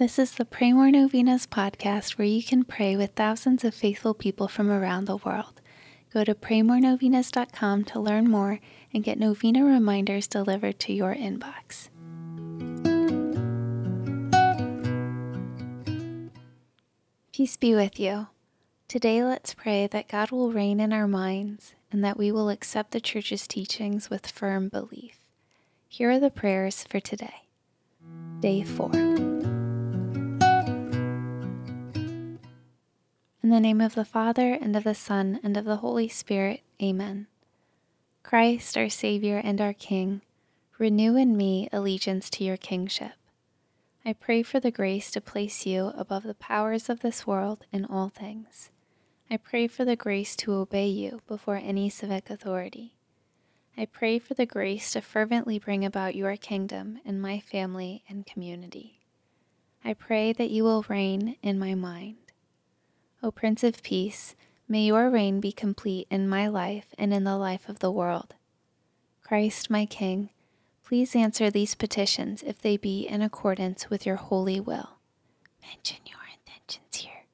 This is the Pray More Novenas podcast where you can pray with thousands of faithful people from around the world. Go to praymorenovenas.com to learn more and get novena reminders delivered to your inbox. Peace be with you. Today, let's pray that God will reign in our minds and that we will accept the Church's teachings with firm belief. Here are the prayers for today. Day 4. In the name of the Father, and of the Son, and of the Holy Spirit. Amen. Christ, our Savior and our King, renew in me allegiance to your kingship. I pray for the grace to place you above the powers of this world in all things. I pray for the grace to obey you before any civic authority. I pray for the grace to fervently bring about your kingdom in my family and community. I pray that you will reign in my mind. O Prince of Peace, may your reign be complete in my life and in the life of the world. Christ, my King, please answer these petitions if they be in accordance with your holy will. Mention your intentions here.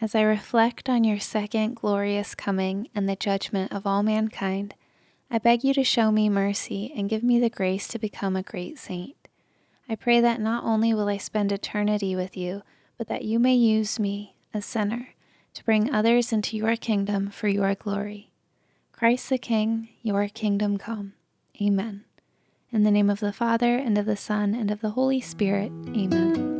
As I reflect on your second glorious coming and the judgment of all mankind, I beg you to show me mercy and give me the grace to become a great saint. I pray that not only will I spend eternity with you, but that you may use me, a sinner, to bring others into your kingdom for your glory. Christ the King, your kingdom come. Amen. In the name of the Father, and of the Son, and of the Holy Spirit. Amen.